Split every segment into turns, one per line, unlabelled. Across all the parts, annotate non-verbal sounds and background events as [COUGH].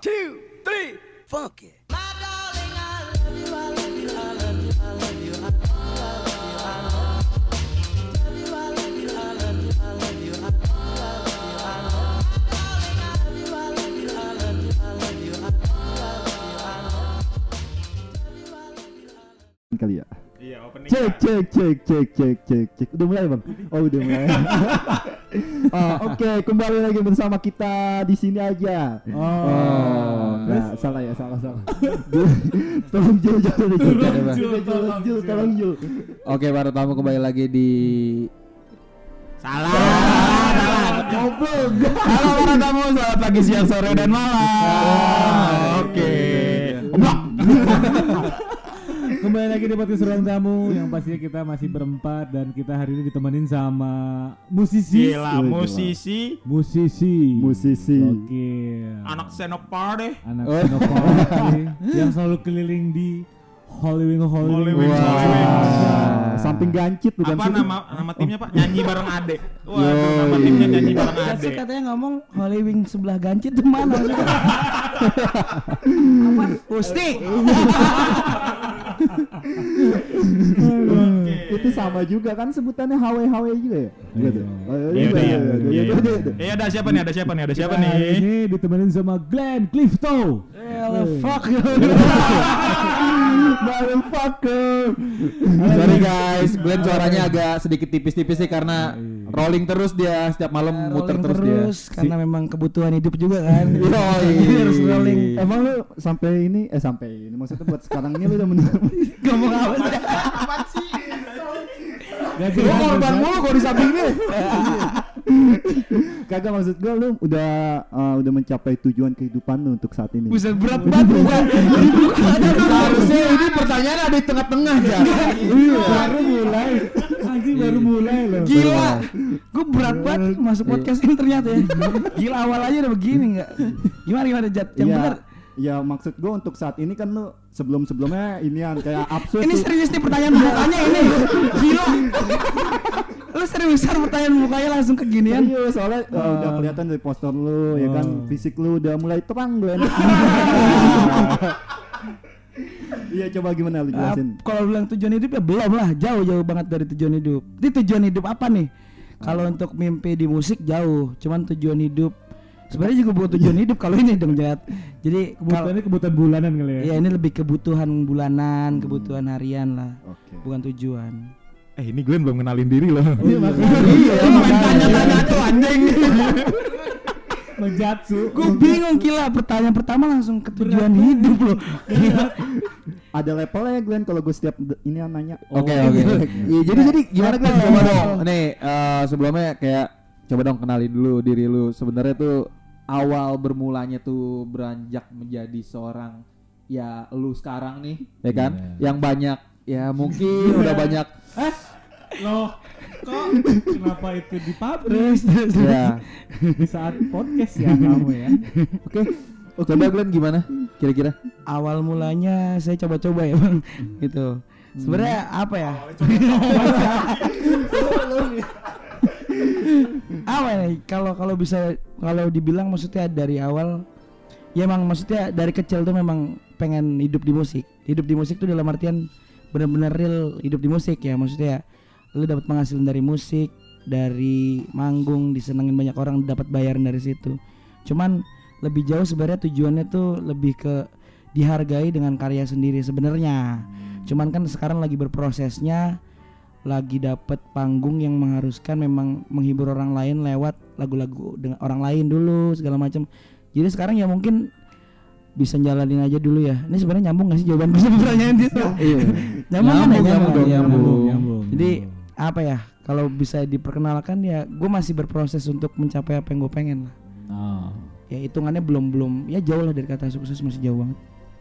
two, three, funky.
kali ya.
Iya, opening.
Cek cek cek cek cek cek cek. Udah mulai bang? [LAUGHS] Oh udah mulai. [LAUGHS] Ah, Oke kembali lagi bersama kita di sini aja.
Oh,
nah, salah ya salah salah. [LAUGHS] tolong Jul Jul Jul
Jul,
tolong Jul.
Oke, para tamu kembali lagi di
Salah.
Goblok.
Halo para tamu, selamat pagi, siang, sore, dan malam. Oke. Oblak.
Kembali lagi di podcast ruang tamu yang pastinya kita masih berempat dan kita hari ini ditemenin sama musisi.
Gila, musisi,
Musisi.
Musisi.
Oke.
anak senopar deh.
Anak
Oh.
senopati [LAUGHS] yang selalu keliling di Hollywood Hollywood.
Hollywood, Hollywood.
Ah, Samping gancit bukan
Apa
sih?
nama nama timnya Pak? Nyanyi bareng Ade. Waduh,
Yoi.
nama timnya nyanyi bareng Ade.
Gatsu katanya ngomong Wing sebelah gancit itu mana? [LAUGHS] Apa? Usti. [LAUGHS] [LAUGHS]
Itu sama juga kan sebutannya HW HW juga ya? Iya
Iya,
iya, iya,
iya.
iya,
Iya,
iya,
iya.
iya, iya.
Eh, ada siapa nih? Ada siapa nih? Ada siapa nih?
Ini ditemenin sama Glenn Clifto.
Hell fuck. [LAUGHS]
Motherfucker.
Sorry guys, Glenn suaranya agak sedikit tipis-tipis sih karena rolling terus dia setiap malam muter
Rolling
terus,
terus karena memang kebutuhan hidup juga kan.
dia. Yoi.
Harus rolling.
Emang lu sampai ini eh sampai ini maksudnya buat sekarang ini lu udah menurut
Ngomong apa sih?
Gak
Lu korban mulu kok di samping ini. [LAUGHS] Kagak maksud gua lu udah uh, udah mencapai tujuan kehidupan lu untuk saat ini.
Buset berat banget bukan. [LAUGHS]
Harusnya ini pertanyaan ada di tengah-tengah ya.
baru mulai. Anjing baru mulai loh.
Gila. Gue berat banget masuk podcast ini ternyata ya. Gila awal aja udah begini enggak. Gimana gimana Jat? Yang
Iya,
benar.
Ya maksud gua untuk saat ini kan lu sebelum-sebelumnya ini yang kayak absurd
Ini serius nih pertanyaan mukanya ini. Gila. [LAUGHS] Lu seriusan pertanyaan mukanya langsung keginian.
Iya, soalnya uh, udah kelihatan dari poster lu ya kan
Oh.
fisik lu udah mulai terang Glenn. [LAUGHS] Iya coba gimana lu jelasin.
kalau bilang tujuan hidup ya belum lah, jauh-jauh banget dari tujuan hidup. Ini tujuan hidup apa nih? Kalau untuk mimpi di musik jauh, cuman tujuan hidup sebenarnya juga bukan tujuan hidup kalau ini dong Jat. Jadi [LAUGHS]
Kebutuhannya kebutuhan bulanan kali ya.
ya ini lebih kebutuhan bulanan, kebutuhan harian lah,
Oke.
bukan tujuan.
Eh, ini Glenn belum kenalin diri loh.
Iya makanya.
Iya,
Tanya-tanya tuh anjing. [LAUGHS]
Menjatsu.
Gue bingung gila pertanyaan pertama langsung ke tujuan hidup loh. Gila.
Ada levelnya Glenn kalau gue setiap ini yang nanya.
Oke oke. Iya, jadi jadi gimana Glenn? Coba dong. Nih eh, sebelumnya kayak coba dong kenalin dulu diri lu. Sebenarnya tuh awal bermulanya tuh beranjak menjadi seorang ya lu sekarang nih, ya kan?
Iya.
Yang banyak ya mungkin udah banyak
Loh, kok kenapa itu di
terus. [LAUGHS]
ya.
di saat podcast ya kamu ya?
Oke. Coba Glenn gimana? Kira-kira?
Awal mulanya saya coba-coba ya bang, gitu. Sebenarnya apa ya? [LAUGHS] apa nih? Kalau kalau bisa kalau dibilang maksudnya dari awal, ya emang maksudnya dari kecil tuh memang pengen hidup di musik. Hidup di musik tuh dalam artian benar-benar real hidup di musik ya. Maksudnya lu dapat penghasilan dari musik dari manggung disenengin banyak orang dapat bayaran dari situ. Cuman lebih jauh sebenarnya tujuannya tuh lebih ke dihargai dengan karya sendiri sebenarnya. Cuman kan sekarang lagi berprosesnya lagi dapat panggung yang mengharuskan memang menghibur orang lain lewat lagu-lagu dengan orang lain dulu segala macam. Jadi sekarang ya mungkin bisa jalanin aja dulu ya ini sebenarnya nyambung gak sih jawaban gue [LAUGHS] sama pertanyaan dia
Iya.
nyambung kan ya?
Nyambung, nyambung
Iya,
nyambung.
nyambung.
jadi apa ya kalau bisa diperkenalkan ya gue masih berproses untuk mencapai apa yang gue pengen lah
Oh.
ya hitungannya belum belum ya jauh lah dari kata sukses masih jauh banget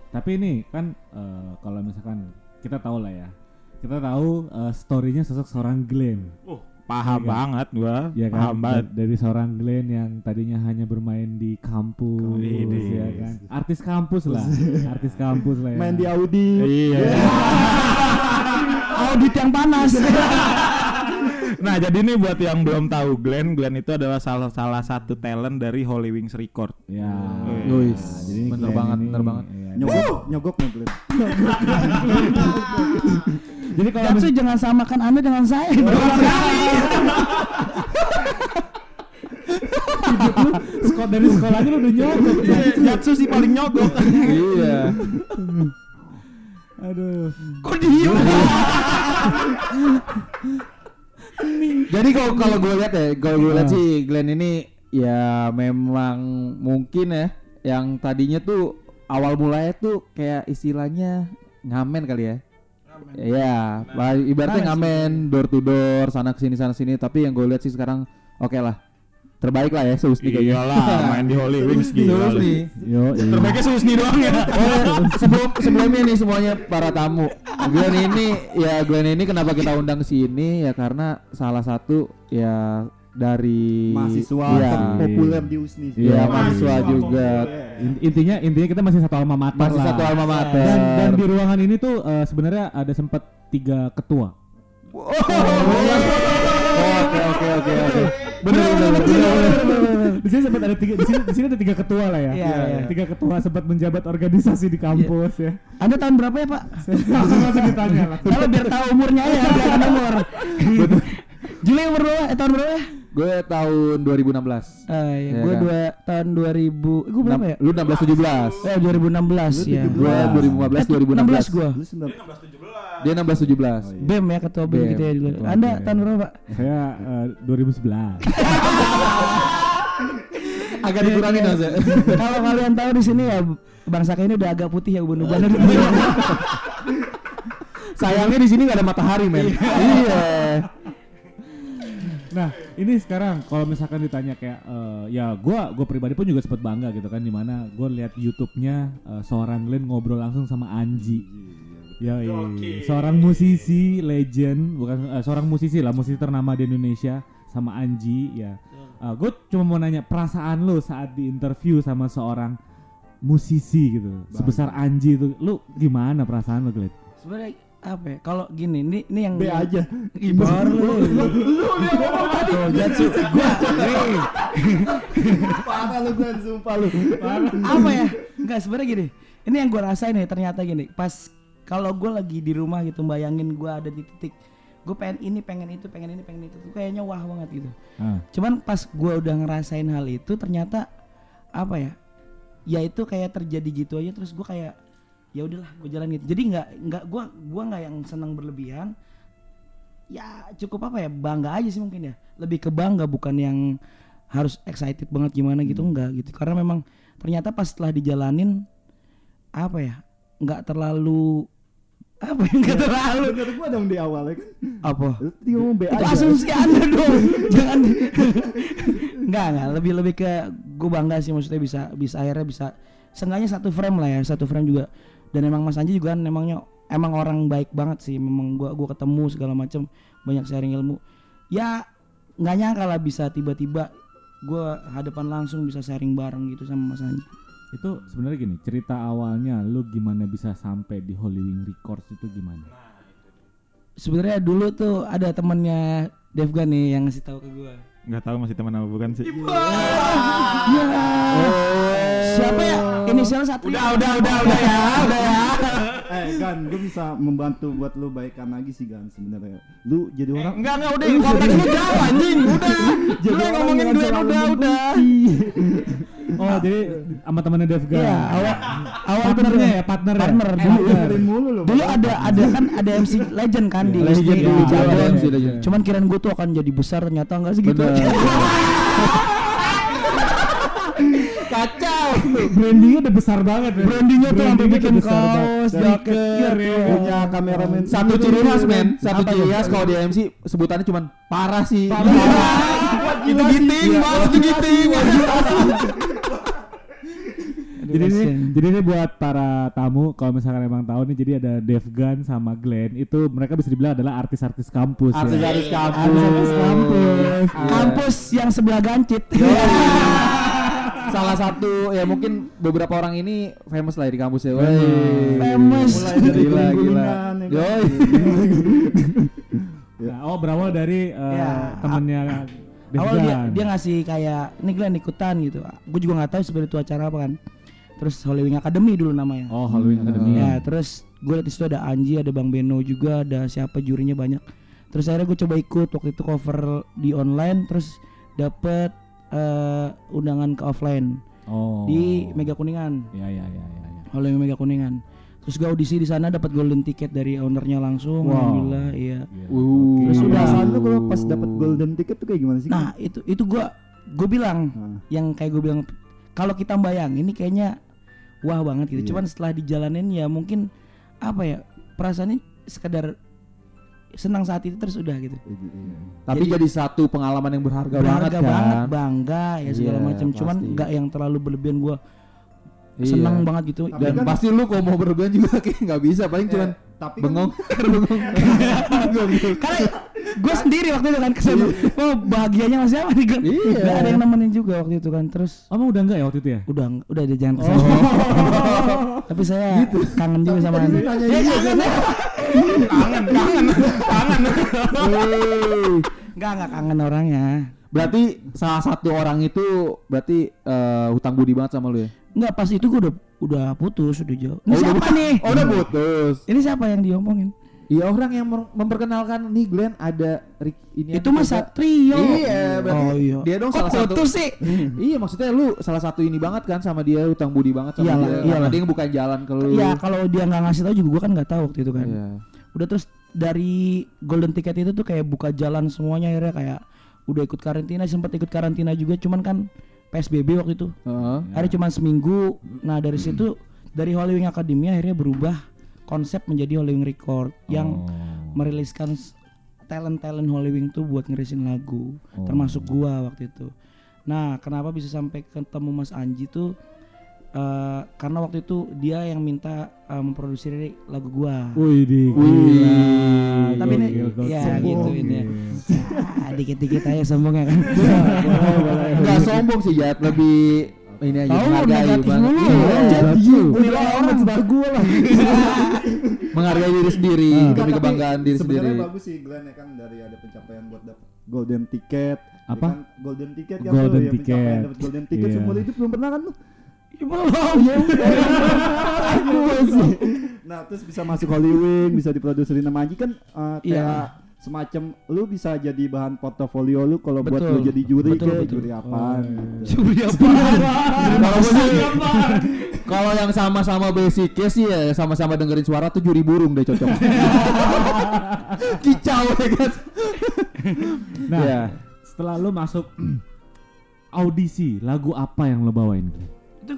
Tapi ini kan eh, kalau misalkan kita tahu lah ya. Kita tahu eh, storynya sosok seorang Glenn.
Uh, paham
Iya.
banget gua.
Ya kan
Paham banget.
Da- dari seorang Glenn yang tadinya hanya bermain di kampus
Widih.
ya kan. Artis kampus lah. [LAUGHS] Artis kampus lah ya.
Main di Audi.
Iya. [LAUGHS]
audit yang panas [LAUGHS]
Nah, jadi ini buat yang belum tahu Glenn, Glenn itu adalah salah salah satu talent dari Holy Wings Record.
Ya. Nah, jadi ini
Bener
Glenn
banget,
ini,
bener banget.
iya.
Nyogok, nyogok nggak Glenn? [LAUGHS]
Jadi kalau
Jatsu jangan samakan anda dengan saya [LAUGHS]
sekolah dari sekolahnya lu udah nyogok.
Jatsu sih paling nyogok.
iya.
Aduh.
kok diem [LAUGHS]
Jadi kalau kalau gue lihat ya, kalau gue lihat sih Glenn ini ya memang mungkin ya yang tadinya tuh awal mulanya tuh kayak istilahnya ngamen kali ya. Iya, lah, ibaratnya ngamen door to door sana ke sini sana sini. Tapi yang gue lihat sih sekarang oke lah, terbaik lah ya Susni kayaknya.
Iyalah, main di Holy Wings gila. lu.
Susni.
Yo, iya.
Terbaiknya Susni doang ya.
Oh, [LAUGHS] sebelum sebelumnya nih semuanya para tamu. Glenn ini ya Glenn ini kenapa kita undang sini ya karena salah satu ya dari
Mahasiswa
ya,
populer di USNI.
Iya, mahasiswa juga.
In- intinya intinya kita masih satu alma mater
Masih
lah.
satu alma mater.
Dan, dan di ruangan ini tuh eh, sebenarnya ada sempat tiga ketua.
Oke oke oke oke.
Benar benar benar. Di sini sempat ada tiga di sini di sini ada tiga ketua lah ya.
Iya, iya.
Tiga ketua sempat menjabat organisasi di kampus ya.
anda tahun berapa ya pak
Langsung langsung ditanya lah.
kalau biar tahu umurnya ya biar ada umur [LAUGHS] Juli umur berapa eh, tahun berapa ya
Gue tahun 2016.
Ah, iya,
Iya
gue
kan?
dua tahun 2000 gue berapa ya
Lu 16 17.
eh 2016 ya
Gue 2015 2016.
16 gue
Lu sembilan
Dia 16 17.
BEM ya ketua BEM
BEM,
gitu ya dulu
ketua
anda
BEM.
tahun berapa pak
Saya eh, 2011. [LAUGHS]
Agak dikurangin Mas ya. [LAUGHS]
kalau kalian tahu di sini ya Bang Saka ini udah agak putih ya uban-uban [LAUGHS]
Sayangnya di sini gak ada matahari, men. Iya.
Nah, ini sekarang kalau misalkan ditanya kayak eh, ya gua gua pribadi pun juga sempat bangga gitu kan di mana gua lihat YouTube-nya eh, seorang Glenn ngobrol langsung sama Anji. Ya, seorang musisi legend, bukan eh, seorang musisi lah, musisi ternama di Indonesia sama Anji ya. gue cuma mau nanya perasaan lu saat di interview sama seorang musisi gitu, sebesar Anji itu, lu gimana perasaan lu, Glenn?
sebenarnya apa ya kalau gini ini ini yang
B aja.
Ibar lu. [LAUGHS] Tuh, Jatsu gua. nih.
Parah lu Glenn, sumpah lu.
apa ya? Enggak sebenarnya gini ini yang gue rasain nih ternyata gini pas kalau gue lagi di rumah gitu bayangin gue ada di titik gue pengen ini pengen itu pengen ini pengen itu tuh kayaknya wah banget gitu.
Ah,
cuman pas gue udah ngerasain hal itu ternyata apa ya ya itu kayak terjadi gitu aja terus gue kayak ya udahlah gue jalan gitu. Jadi nggak nggak gue gua nggak yang senang berlebihan. Ya cukup apa ya bangga aja sih mungkin ya. Lebih ke bangga bukan yang harus excited banget gimana gitu enggak gitu. Karena memang ternyata pas setelah dijalanin apa ya nggak terlalu apa yang nggak terlalu
Bener gua dong di awal ya kan.
apa?
Lu tadi ngomong B
itu
aja.
asumsi anda dong. [LAUGHS] Jangan [LAUGHS] nggak nggak. Lebih lebih ke gue bangga sih maksudnya bisa bisa akhirnya bisa. Seenggaknya satu frame lah ya satu frame juga. Dan emang Mas Anji juga kan emangnya emang orang baik banget sih. Memang gua gua ketemu segala macam banyak sharing ilmu. Ya nggak nyangka lah bisa tiba-tiba gua hadapan langsung bisa sharing bareng gitu sama Mas Anji
itu sebenarnya gini, cerita awalnya lu gimana bisa sampai di Holy Wing Records itu gimana?
sebenarnya dulu tuh ada temennya Devgan nih yang ngasih tahu ke gua
Enggak tahu masih teman apa bukan sih.
Ya. Siapa ya? Inisial satu.
Udah, udah, udah, udah ya, udah ya.
Eh Gan, gue bisa membantu buat lu baikan lagi sih Gan sebenarnya. Lu jadi orang
Enggak, enggak udah kontrak lu jauh anjing. [LAUGHS] Udah. Lu ngomongin duit udah, udah.
Oh, jadi sama temannya Devga.
Iya, awal awal
partnernya ya, partner ya?
partner
Eh,
dulu.
mulu.
Dulu ada ada kan ada MC legend kan di
Legend
Wisnu
dulu,
di
MC legend.
Cuman kirain gue tuh akan jadi besar ternyata enggak segitu
Bener.
aja. [LAUGHS]
Kacau.
Brandingnya udah besar banget ya.
Brandingnya tuh sampai bikin
udah besar banget.
kaos, jaket, gitu.
ya.
punya kameramen
Satu ciri khas men, satu ciri khas kalau di MC sebutannya cuman parah sih. [LAUGHS]
Itu giting, bos, itu giting.
Jadi ini, jadi ini buat para tamu kalau misalkan emang tahu nih jadi ada Devgan sama Glenn itu mereka bisa dibilang adalah artis-artis kampus ya.
Artis-artis kampus.
Artis-artis kampus.
Kampus yang sebelah gancit. [LAUGHS]
Salah satu ya mungkin beberapa orang ini famous lah di kampus ya.
Famous.
mulai dari
Gila, gila.
ya.
Nah, [LAUGHS] oh berawal dari eh,
Ya,
temennya.
Awal dia dia ngasih kayak ini Glenn ikutan gitu. Gue juga nggak tahu sebenarnya itu acara apa kan. Terus Wing Academy dulu namanya
Oh, Halloween Academy.
ya terus gue liat di situ ada Anji ada Bang Beno juga ada siapa jurinya banyak terus akhirnya gue coba ikut waktu itu cover di online terus dapet eh, undangan ke offline
Oh.
di Mega Kuningan
Ya ya ya ya. ya.
Hall Mega Kuningan terus gue audisi di sana dapat golden ticket dari ownernya langsung
Wow.
alhamdulillah iya
Uh.
Terus
Oke.
udah
Udah.
lu kalau pas dapat golden ticket tuh kayak gimana sih?
nah itu itu gue gue bilang
Nah,
yang kayak gue bilang kalau kita bayangin ini kayaknya wah banget gitu
Iya.
cuman setelah dijalanin ya mungkin apa ya perasaannya sekedar senang saat itu terus udah gitu
iya.
Tapi jadi, satu pengalaman yang berharga, banget
berharga
kan.
banget bangga ya segala
Iya,
macam cuman nggak yang terlalu berlebihan gue
Iya.
senang banget gitu
Tapi
Dan
kan-
pasti lu kalau mau berlebihan juga kayak nggak bisa, paling cuman
tapi [LAUGHS] [LAUGHS]
bengong.
karena gue sendiri waktu itu kan ke sana oh bahagianya masih apa nih kan
Iya.
nggak ada yang nemenin juga waktu itu kan terus
Oh, udah enggak ya waktu itu ya?
udah udah ada jangan ke sana [LAUGHS] tapi saya kangen juga sama Anda ya kangen
Kangen, kangen, kangen.
Enggak, enggak kangen orangnya.
Berarti salah satu orang itu berarti eh, hutang budi banget sama lu ya?
Enggak, pas itu gua udah udah putus, udah jauh. Ini
Oh, udah
siapa nih?
Oh udah putus.
Ini siapa yang diomongin?
Iya orang yang memperkenalkan nih Glenn ada Rick ini
itu
juga.
Satrio.
Iya, berarti
Oh iya.
dia dong
Kok
salah satu.
sih? [LAUGHS]
iya, maksudnya lu salah satu ini banget kan sama dia hutang budi banget sama
Iyalah,
dia.
iyalah.
Dia ngebuka jalan ke lu.
Iya, kalau dia nggak ngasih tahu juga gua kan nggak tahu waktu itu kan.
Iya.
Udah terus dari golden ticket itu tuh kayak buka jalan semuanya akhirnya kayak udah ikut karantina sempat ikut karantina juga cuman kan PSBB waktu itu
Heeh.
hari cuma seminggu nah dari situ dari Holy Wing Academy akhirnya berubah konsep menjadi Holy Wing Record yang
Oh.
meriliskan talent talent Holy Wing tuh buat ngerisin lagu
Oh.
termasuk gua waktu itu nah kenapa bisa sampai ketemu Mas Anji tuh eh, karena waktu itu dia yang minta eh, memproduksi lagu gua
Wih, di.
Tapi ini- ya,
Sombong.
gitu ini. Ah, dikit-dikit aja sombongnya kan
Enggak sombong sih Jat, lebih ini aja
Tahu,
menghargai banget. Iya, iya.
Menilai orang
gue lah. [LAUGHS]
menghargai diri sendiri
Enggak,
demi kebanggaan diri sendiri.
Sebenarnya bagus sih Glenn ya kan dari ada pencapaian buat dapet golden ticket. ya
Apa?
kan? Golden ticket kan
Golden
lu ya
ticket.
dapet golden ticket
Iya.
seumur hidup belum pernah kan lu?
Ya, belum
sih. Nah, terus bisa masuk Hollywood, bisa diproduserin sama Anji kan eh,
Iya.
kayak semacam lu bisa jadi bahan portofolio lu kalau buat lu jadi juri
Betul,
ke
betul.
juri apaan
Oh,
gitu.
Juri [LAUGHS] apa? [LAUGHS]
Kalau yang sama-sama basic sih ya sama-sama dengerin suara tuh juri burung deh cocok. [LAUGHS] Kicau ya kan.
Nah,
Iya.
setelah lu masuk [CLEARS THROAT] audisi, lagu apa yang lo bawain?
itu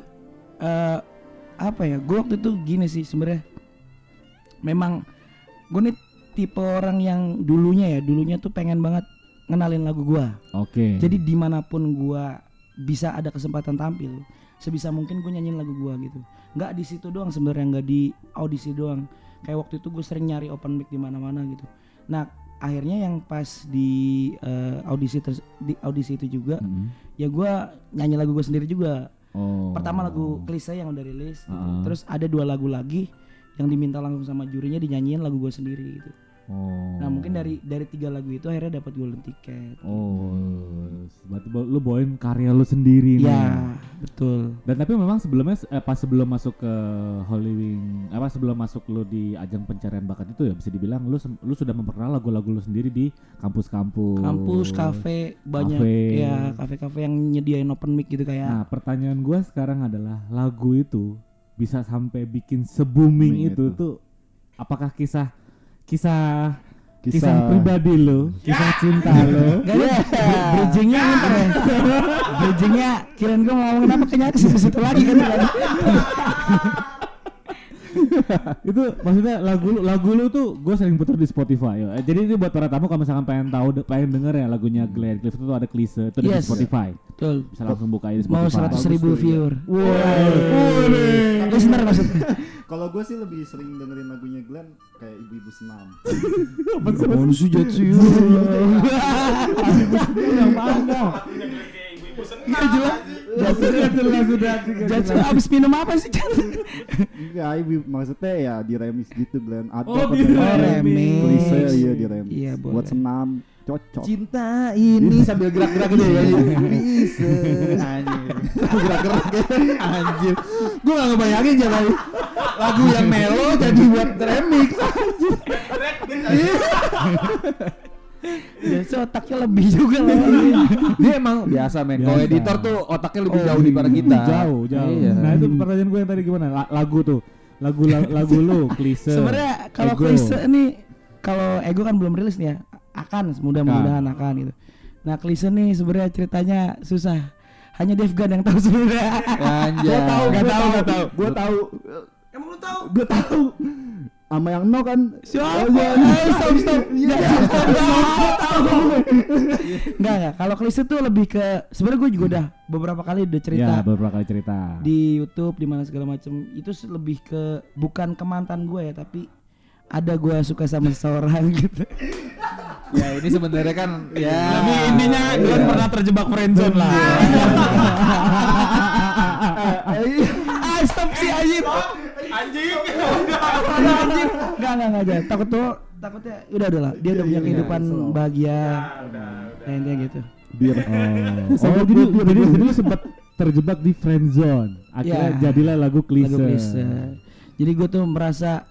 eh, apa ya gue waktu itu gini sih sebenarnya memang gue nih tipe orang yang dulunya ya dulunya tuh pengen banget ngenalin lagu gue
Oke.
jadi di mana pun gue bisa ada kesempatan tampil sebisa mungkin gue nyanyiin lagu gue gitu nggak di situ doang sebenarnya nggak di audisi doang kayak waktu itu gue sering nyari open mic di mana-mana gitu nah akhirnya yang pas di eh, audisi ters- di audisi itu juga
Mm.
ya gue nyanyi lagu gue sendiri juga
Oh.
pertama lagu klise yang udah rilis gitu.
Ah.
terus ada dua lagu lagi yang diminta langsung sama jurinya dinyanyiin lagu gue sendiri gitu
Oh.
nah mungkin dari dari tiga lagu itu akhirnya dapat golden ticket
Oh, berarti bo- lu bawain karya lu sendiri nih.
ya betul
Dan tapi memang sebelumnya eh, pas sebelum masuk ke Holy Wing, apa sebelum masuk lu di ajang pencarian bakat itu ya bisa dibilang lu lu sudah memperkenal lagu-lagu lu sendiri di kampus-kampus.
kampus kafe banyak
Kafe.
ya kafe-kafe yang nyediain open mic gitu kayak
Nah, pertanyaan gua sekarang adalah lagu itu bisa sampai bikin se-booming
Booming
itu
itu.
tuh apakah kisah kisah kisah,
Kisah-
pribadi lu, kisah cinta [LAUGHS]
ada. Bridgingnya ya bridgingnya kirain gue mau ngomongin apa kayaknya ke situ-situ lagi kan [LAUGHS] [LAUGHS]
itu maksudnya lagu lu lagu lu tuh gue sering putar di Spotify ya. Jadi ini buat para tamu kalau misalkan pengen tahu pengen denger ya lagunya Glenn Cliff itu tuh ada klise itu ada di
Yes.
Spotify.
betul
Bisa langsung buka di
mau
Spotify.
seratus ribu
tuh,
viewer
Tapi
listener maksudnya [LAUGHS]
Kalau gue sih lebih sering dengerin lagunya Glenn kayak ibu-ibu senam. [LAUGHS]
yang mana? Jelas jelas sudah.
Jatuh abis minum apa sih
Enggak, ibu maksudnya ya di remis gitu Glenn. Ada
Oh,
kok
di
remis.
Klise iya di remis.
Iya, boleh.
Buat senam. cocok.
Cinta ini sambil gerak-gerak gitu ya. Bisa [LAUGHS] anjir. Gerak-gerak gitu. anjir. Gua gak ngebayangin ya kali. Lagu yang melo jadi buat remix anjir. [LAUGHS]
Ya, so otaknya lebih juga lah.
Dia emang biasa men. Kalau
Biasa.
editor tuh otaknya lebih
Oh,
jauh daripada kita.
Jauh, jauh.
Iya.
Nah, itu pertanyaan gue yang tadi gimana? La- lagu tuh. Lagu la- lagu lu, [LAUGHS] klise.
Sebenarnya kalau klise ini kalau ego kan belum rilis nih ya. Akan mudah-mudahan akan gitu. Nah, klise nih sebenarnya ceritanya susah. Hanya Devgan yang tahu sebenarnya.
Anjay.
Gua tahu,
Gak
gua
tahu, gak tahu.
Gua tahu.
Emang lu tahu?
Gua tahu. Sama yang no kan.
Siapa?
Oh, iya, iya.
Eh, stop, stop.
Iya, iya.
stop, stop, stop. Enggak, enggak. Kalau klise tuh lebih ke sebenarnya gue juga udah beberapa kali udah cerita
Ya, beberapa kali cerita.
di YouTube di mana segala macam. Itu lebih ke bukan ke mantan gue ya, tapi ada gue suka sama seseorang [LAUGHS] gitu.
Ya ini sebenarnya kan ya.
Lebih intinya Glenn pernah terjebak friendzone lah. [LAUGHS]
anjing.
Anjing.
anjing. Enggak, enggak, enggak aja. Takut tuh takutnya udah udah lah. Dia udah punya kehidupan bahagia. Ya, intinya gitu.
Biar [LAUGHS]
Oh, oh jadi, jadi, jadi sempat terjebak di friend zone. Akhirnya
Ya.
jadilah lagu klise.
Lagu klise. Jadi gue tuh merasa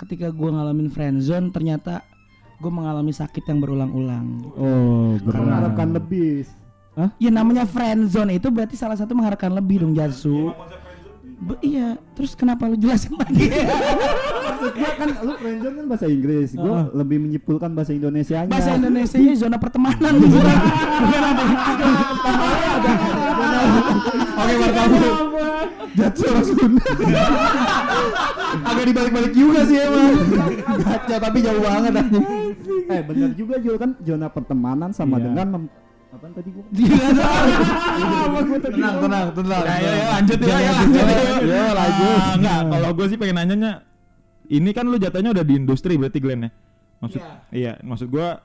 ketika gue ngalamin friendzone ternyata gue mengalami sakit yang berulang-ulang.
Oh, berat.
mengharapkan lebih.
Ya namanya friendzone itu berarti salah satu mengharapkan lebih dong Jasu. Be- iya, terus kenapa lu jelasin lagi?
Maksud gua kan lu friendzone kan bahasa Inggris. Gua lebih menyimpulkan bahasa Indonesianya.
Bahasa Indonesia nya zona pertemanan bukan bukan ada.
Oke martamu. Jatuh orang Sunda. Agak dibalik-balik juga sih emang. Gaca tapi jauh banget anjing.
Eh benar juga Jul kan zona pertemanan sama
Iya.
dengan mem- apa tadi gua? [LAUGHS]
Tenang, tenang, tenang.
Ya, ya, ya, lanjut ya, ya,
Jangan,
lanjut ya.
jangan. Ya, lanjut.
Ah, enggak, kalau gue sih pengen nanyanya ini kan lu jatuhnya udah di industri berarti Glenn ya. Maksud iya, maksud gua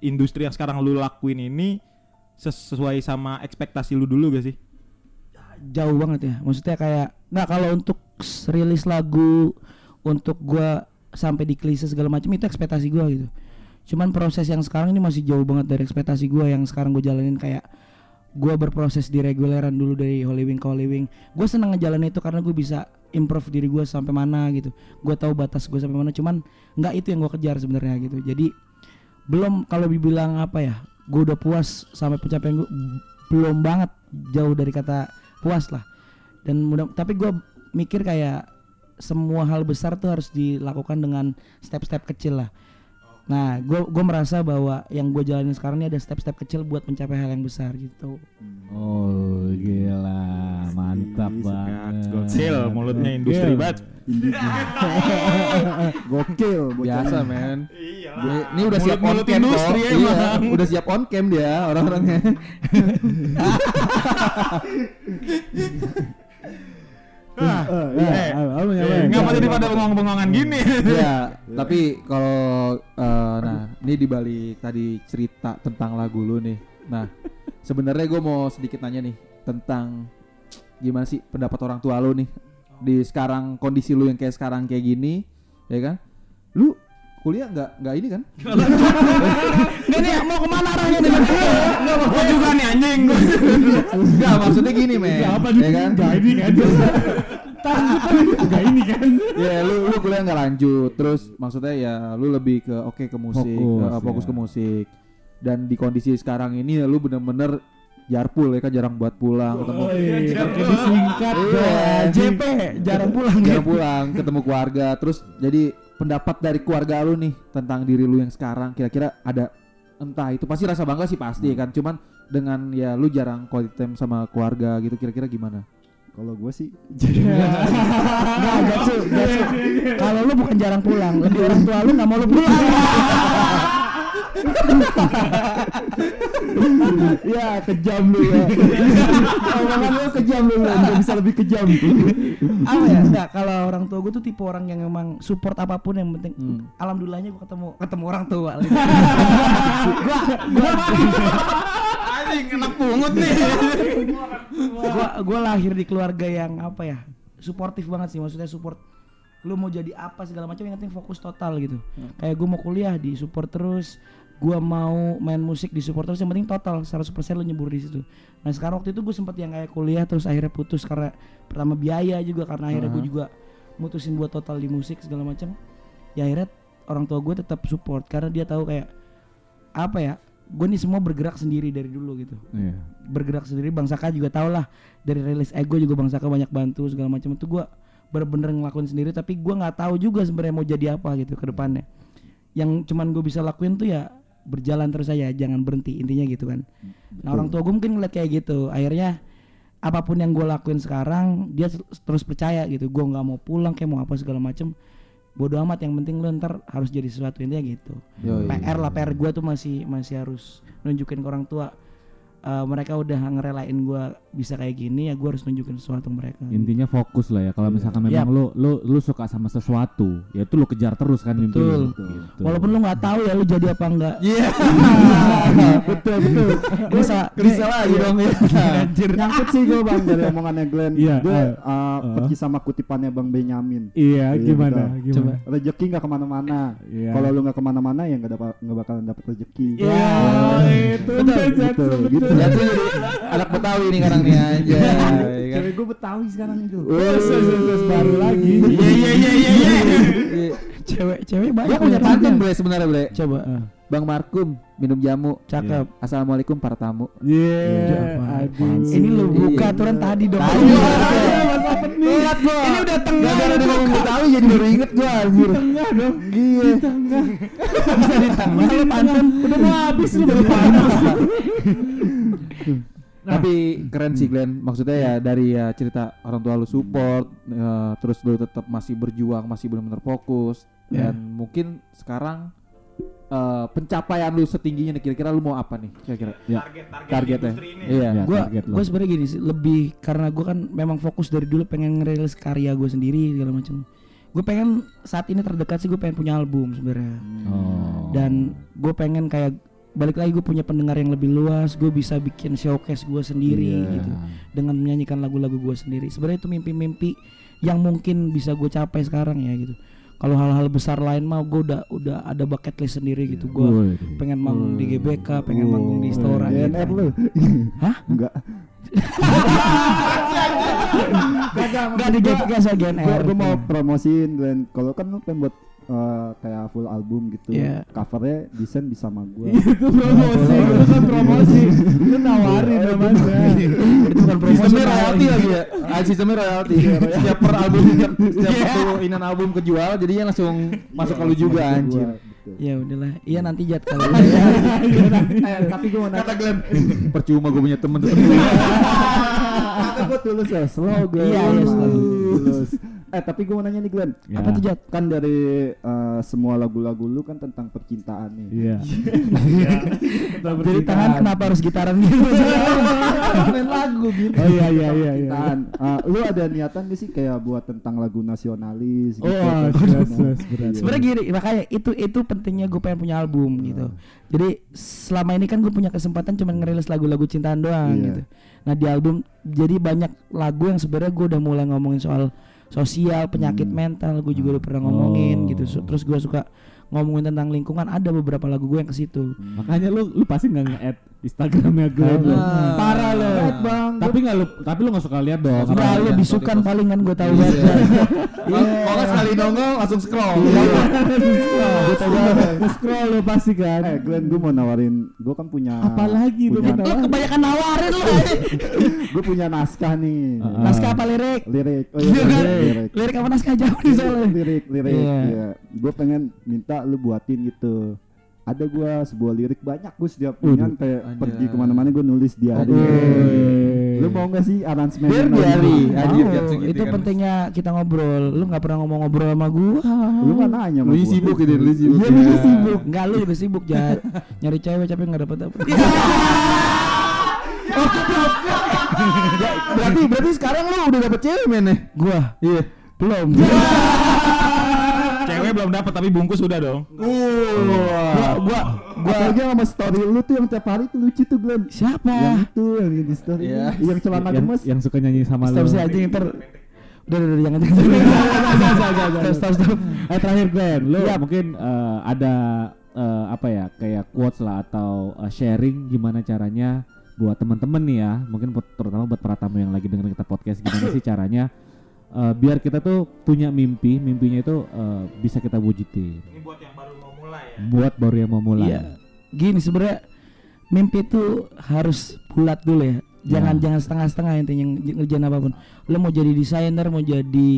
industri yang sekarang lu lakuin ini ses- sesuai sama ekspektasi lu dulu gak sih?
Jauh banget ya. Maksudnya kayak nggak kalau untuk rilis lagu untuk gua sampai di klise segala macam itu ekspektasi gua gitu. Cuman proses yang sekarang ini masih jauh banget dari ekspektasi gua yang sekarang gue jalanin kayak gua berproses di reguleran dulu dari Holy Wing ke Holy Wing. Gue senang ngejalanin itu karena gue bisa improve diri gue sampai mana gitu. Gue tahu batas gue sampai mana. Cuman nggak itu yang gue kejar sebenarnya gitu. Jadi belum kalau dibilang apa ya, gue udah puas sampai pencapaian gue belum banget jauh dari kata puas lah. Dan mudah tapi gue mikir kayak semua hal besar tuh harus dilakukan dengan step-step kecil lah. Nah, gue gue merasa bahwa yang gue jalanin sekarang ini ada step-step kecil buat mencapai hal yang besar gitu.
Oh, gila. Mantap banget.
Gokil, mulutnya industri banget.
Gokil bocah
Biasa men.
Iya.
Ini, udah siap on cam
industri emang.
Iya, udah siap on cam dia orang-orangnya. [LAUGHS]
Eh, iya.
eh,
apa ya, Bang?
ngapa jadi pada bengong-bengongan gini? [LAUGHS]
Iya, tapi kalau eh, nah ini dibalik tadi cerita tentang lagu lu nih. Nah, sebenarnya gue mau sedikit nanya nih tentang gimana sih pendapat orang tua lu nih di sekarang kondisi lu yang kayak sekarang kayak gini, ya kan? Lu kuliah nggak nggak ini kan? [LAUGHS]
Nggak nih mau ke mana arahnya nih?
Gua juga nih anjing.
Enggak, maksudnya gini, men.
Nggak apa
ya kan?
Gak ini kan. Gak ini kan.
Ya, lu lu kuliah nggak lanjut. Terus maksudnya ya lu lebih ke oke ke musik,
Fokus,
eh, fokus
ya.
ke musik. Dan di kondisi sekarang ini ya lu bener-bener jarpul ya kan jarang buat pulang ketemu
Oh iya, pakai disingkat.
Iya.
JP jarang pulang
jarang pulang ketemu keluarga terus jadi pendapat dari keluarga lu nih tentang diri lu yang sekarang? Kira-kira ada entah itu pasti rasa bangga sih pasti kan? Cuman dengan ya lu jarang quality time sama keluarga gitu kira-kira gimana?
Kalau gua sih [LAUGHS]
Gatsu. Kalau lu bukan jarang pulang, lebih orang tua lu nggak mau lu pulang. [LAUGHS] [LAUGHS]
ya kejam lu ya. Omongan lu kejam lu, nggak bisa lebih kejam.
Apa ya? Enggak, kalau orang tua gue tuh tipe orang yang emang support apa pun yang penting.
Hmm.
Alhamdulillahnya gue ketemu ketemu orang tua. [LAUGHS]
Anjing enak pungut nih.
gua gua lahir di keluarga yang apa ya? Suportif banget sih, maksudnya support lu mau jadi apa segala macam yang penting fokus total gitu kayak gue mau kuliah di support terus gua mau main musik di support terus yang penting total 100% lu nyebur di situ. Nah sekarang waktu itu gue sempet yang kayak kuliah terus akhirnya putus karena pertama biaya juga karena akhirnya gue juga mutusin buat total di musik segala macam ya akhirnya orang tua gue tetap support karena dia tahu kayak apa ya gue nih semua bergerak sendiri dari dulu gitu.
Iya.
bergerak sendiri Bang Saka juga tau lah dari rilis ego juga Bang Saka banyak bantu segala macam itu gua bener-bener ngelakuin sendiri tapi gua nggak tahu juga sebenarnya mau jadi apa gitu ke depannya. Yang cuman gue bisa lakuin tuh ya berjalan terus aja jangan berhenti intinya gitu kan. Nah orang tua gue mungkin ngeliat kayak gitu akhirnya apa pun yang gue lakuin sekarang dia terus percaya gitu gue nggak mau pulang kayak mau apa segala macem bodoh amat yang penting lu ntar harus jadi sesuatu intinya gitu.
Yoi.
PR lah PR gue tuh masih masih harus nunjukin ke orang tua eh, mereka udah ngerelain gue bisa kayak gini ya gue harus nunjukin sesuatu mereka
Intinya fokus lah ya. Kalau misalkan
Iya.
memang lu lu lu suka sama sesuatu, ya itu lu kejar terus kan mimpi lu.
Betul.
Gitu.
walaupun lu nggak tahu ya lu jadi apa enggak
Iya. [LAUGHS]
betul betul bisa
Bisa lagi dong ya.
Nyangkut sih gue bang dari omongannya Glenn.
Iya,
Gue
eh,
uh, pergi sama kutipannya Bang Benyamin.
Iya,
Iya,
gimana?
betul.
Gimana?
Rezeki nggak ke mana-mana.
Iya.
Kalau lu nggak ke mana-mana ya nggak dapat nggak bakalan dapat rezeki.
Iya, itu
gitu, gitu.
Ya jadi anak Betawi nih sekarang nih aja. [LAUGHS]
Cewek gue Betawi sekarang itu.
baru lagi.
iya iya iya iya
Iya.
cewek cewek banyak
Gua punya pantun bre sebenarnya bre.
coba
Bang Markum minum jamu.
cakep
Assalamualaikum para tamu.
Iya, aduh.
ini lu buka
Iya.
aturan tadi dong
Tadi.
Iya.
Ingat gua.
Ini udah tengah
Gara-gara dia ngomong. Betawi jadi baru inget gua anjir.
Tengah dong.
Iya.
bisa di tengah lu pantun
Udah mau habis lu baru pantun. [LAUGHS]
Tapi keren sih Glenn. Maksudnya ya dari ya cerita orang tua lu support, eh, terus lu tetap masih berjuang, masih benar-benar fokus.
Ya.
Dan mungkin sekarang eh, pencapaian lu setingginya nih kira-kira lu mau apa nih kira-kira?
Ya.
Targetnya. Iya.
Ya,
gua
target lo.
gua sebenarnya gini sih lebih karena gua kan memang fokus dari dulu pengen ngerilis karya gue sendiri segala macam gue pengen saat ini terdekat sih gue pengen punya album sebenarnya
Oh.
dan gue pengen kayak balik lagi gue punya pendengar yang lebih luas gue bisa bikin showcase gue sendiri
Iya.
gitu dengan menyanyikan lagu-lagu gue sendiri sebenarnya itu mimpi-mimpi yang mungkin bisa gue capai sekarang ya gitu kalau hal-hal besar lain mah gue udah udah ada bucket list sendiri gitu gue
Woi.
pengen manggung di GBK pengen manggung di Stora gitu.
Lu.
Hah?
Enggak.
Enggak di GBK saya GNR.
Gue mau promosiin. Kalau kan lu pengen buat eh, kayak full album gitu.
Iya.
Covernya desain bisa sama gue. [LAUGHS]
Itu promosi, itu kan promosi. Lu nawarin namanya.
itu bukan promosi
Sistemnya royalti lagi ya. Ah, sistemnya royalti. Setiap per album [LAUGHS] setiap, setiap satu inan album kejual jadinya langsung masuk ke lu juga anjir.
Ya udahlah. Iya nanti jat kalau [LAUGHS]
Eh, tapi gue mau nanya.
Glenn, percuma gue punya temen
Kata gue tulus ya, slow gue.
Iya, iya.
Tulus. Eh tapi gue mau nanya nih Glenn.
Ya.
Apa tuh jat?
Kan dari eh, semua lagu-lagu lu kan tentang percintaan nih.
Iya. [LAUGHS]
Jadi tangan kenapa harus gitaran gitu? [LAUGHS]
Main lagu gitu.
Oh iya iya iya iya.
Eh, lu ada niatan gak sih kayak buat tentang lagu nasionalis gitu?
Oh,
Kan?
jelas, berat.
Sebenarnya gini, makanya itu itu pentingnya gue pengen punya album gitu. Jadi selama ini kan gue punya kesempatan cuma ngerilis lagu-lagu cintaan doang
Iya.
gitu. Nah di album jadi banyak lagu yang sebenarnya gue udah mulai ngomongin soal sosial, penyakit mental, gue juga udah pernah ngomongin
Oh.
gitu. So- terus gue suka ngomongin tentang lingkungan, ada beberapa lagu gue yang ke situ.
Makanya lu lu pasti nggak nge-add Instagramnya Glenn lu.
Ah.
Parah lu.
Right, Bang.
Tapi nggak lu tapi lu nggak suka lihat dong.
Nggak
Enggak,
Apa
lu
ya?
bisukan paling kan gue tahu
Iya.
banget. [LAUGHS]
Kalau nggak sekali nongol langsung scroll. [LAUGHS]
Gue tahu banget. Scroll lu pasti kan.
Eh Glenn gue mau nawarin, gue kan punya
Apalagi lu mau
Lu kebanyakan nawarin lu. [LAUGHS]
gue punya naskah nih.
Ah.
Naskah apa lirik?
Lirik. Oh
Iya
lirik.
Lirik apa naskah jauh nih soalnya.
lirik lirik
Iya.
iya. gue pengen minta lu buatin gitu ada gua sebuah lirik banyak gue setiap punya kayak
Anjay.
pergi ke mana-mana gue nulis diary
Woi.
lu mau gak sih aransemen
Biar biar segitu
itu
kan.
pentingnya kita ngobrol. Lu nggak pernah ngomong ngobrol sama gua.
lu kan nanya sama
Lu
gua.
sibuk gitu, lu sibuk.
Iya, lu juga sibuk. Enggak, lu juga sibuk, Jat. Nyari cewek tapi nggak dapet dapet. [LAUGHS]
Berarti berarti sekarang lu udah dapet cewek men nih.
Gua
Iya.
belum. [LAUGHS]
Cewek belum dapat tapi bungkus udah dong.
gua gua
gua apalagi sama story lu tuh yang tiap hari tuh lucu tuh Glenn yang
siapa?
itu yang di story
Iya.
yang celana
yang,
gemes
yang suka nyanyi sama lu.
Stop sih aja ntar Udah, udah, udah, jangan jangan. [LAUGHS] Stop, stop.
Eh terakhir Glenn, lu
Iya.
mungkin eh, ada eh, apa ya kayak quotes lah atau eh, sharing gimana caranya buat teman-teman nih ya, mungkin terutama buat para tamu yang lagi dengerin kita podcast gimana sih caranya eh, biar kita tuh punya mimpi, mimpinya itu eh, bisa kita wujudin.
Ini buat yang baru mau mulai ya.
Buat baru yang mau mulai.
Iya. Gini sebenarnya mimpi itu harus bulat dulu ya. Jangan
Ya.
jangan setengah-setengah intinya nge- ngerjain apa pun. Lo mau jadi desainer, mau jadi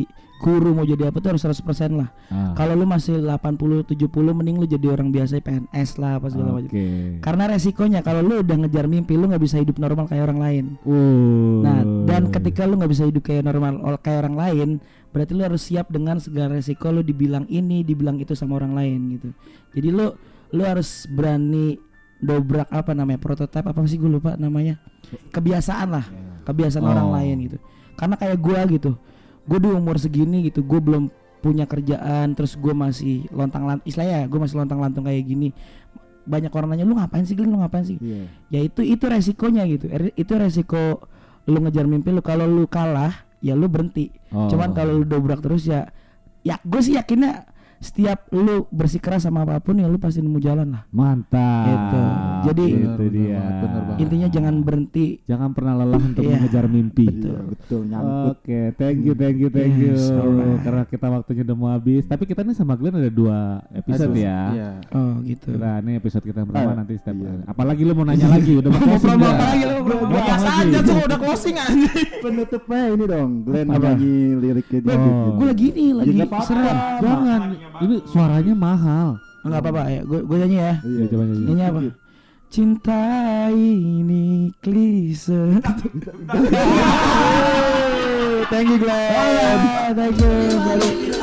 guru, mau jadi apa tuh harus 100% lah.
Ah,
Kalau lu masih 80 70 mending lu jadi orang biasa PNS lah apa segala macam.
Oke.
Karena resikonya kalau lu udah ngejar mimpi lu nggak bisa hidup normal kayak orang lain.
Uh.
Nah, dan ketika lu nggak bisa hidup kayak normal kayak orang lain, berarti lu harus siap dengan segala resiko lu dibilang ini, dibilang itu sama orang lain gitu. Jadi lu lu harus berani dobrak apa namanya prototipe apa sih gue lupa namanya kebiasaan lah kebiasaan orang
Oh.
lain gitu karena kayak gua gitu gue di umur segini gitu gue belum punya kerjaan terus gue masih lontang lantung istilahnya gue masih lontang lantung kayak gini. Banyak orang nanya lu ngapain sih Glenn lu ngapain sih?
Iya.
ya itu itu resikonya gitu. Er- itu resiko lu ngejar mimpi lu. Kalau lu kalah ya lu berhenti.
Oh.
cuman kalau lu dobrak terus ya ya gue sih yakinnya setiap lu bersikeras sama apa pun ya lu pasti nemu jalan lah
Mantap.
Gitu. Jadi-
itu dia.
banget, bener banget.
intinya jangan berhenti
Jangan pernah lelah untuk
Iya.
mengejar mimpi.
Iya, betul nyangkut.
Oke, thank you, thank you, thank you.
Yes, alright.
Karena kita waktunya udah mau habis. Tapi kita nih sama Glenn ada dua episode
Aduh,
ya.
Iya.
oh gitu
Nah, ini episode kita yang pertama
Ah,
nanti step.
iya.
Apalagi lu mau nanya lagi, udah [LAUGHS] mau
Mau
closing
promo
dah.
apa lagi lu, mau
Mau
Biasa
lagi?
aja tuh udah closing aja.
Penutupnya ini dong, Glenn
Apa?
nyanyi liriknya dia.
Oh.
gue lagi ini lagi serem
Jangan, ini suaranya mahal.
nggak apa-apa ya gue gue nyanyi ya
Iya, coba nyanyi.
nyanyi apa cinta ini klise [LAUGHS]
Thank you Glenn.
thank you.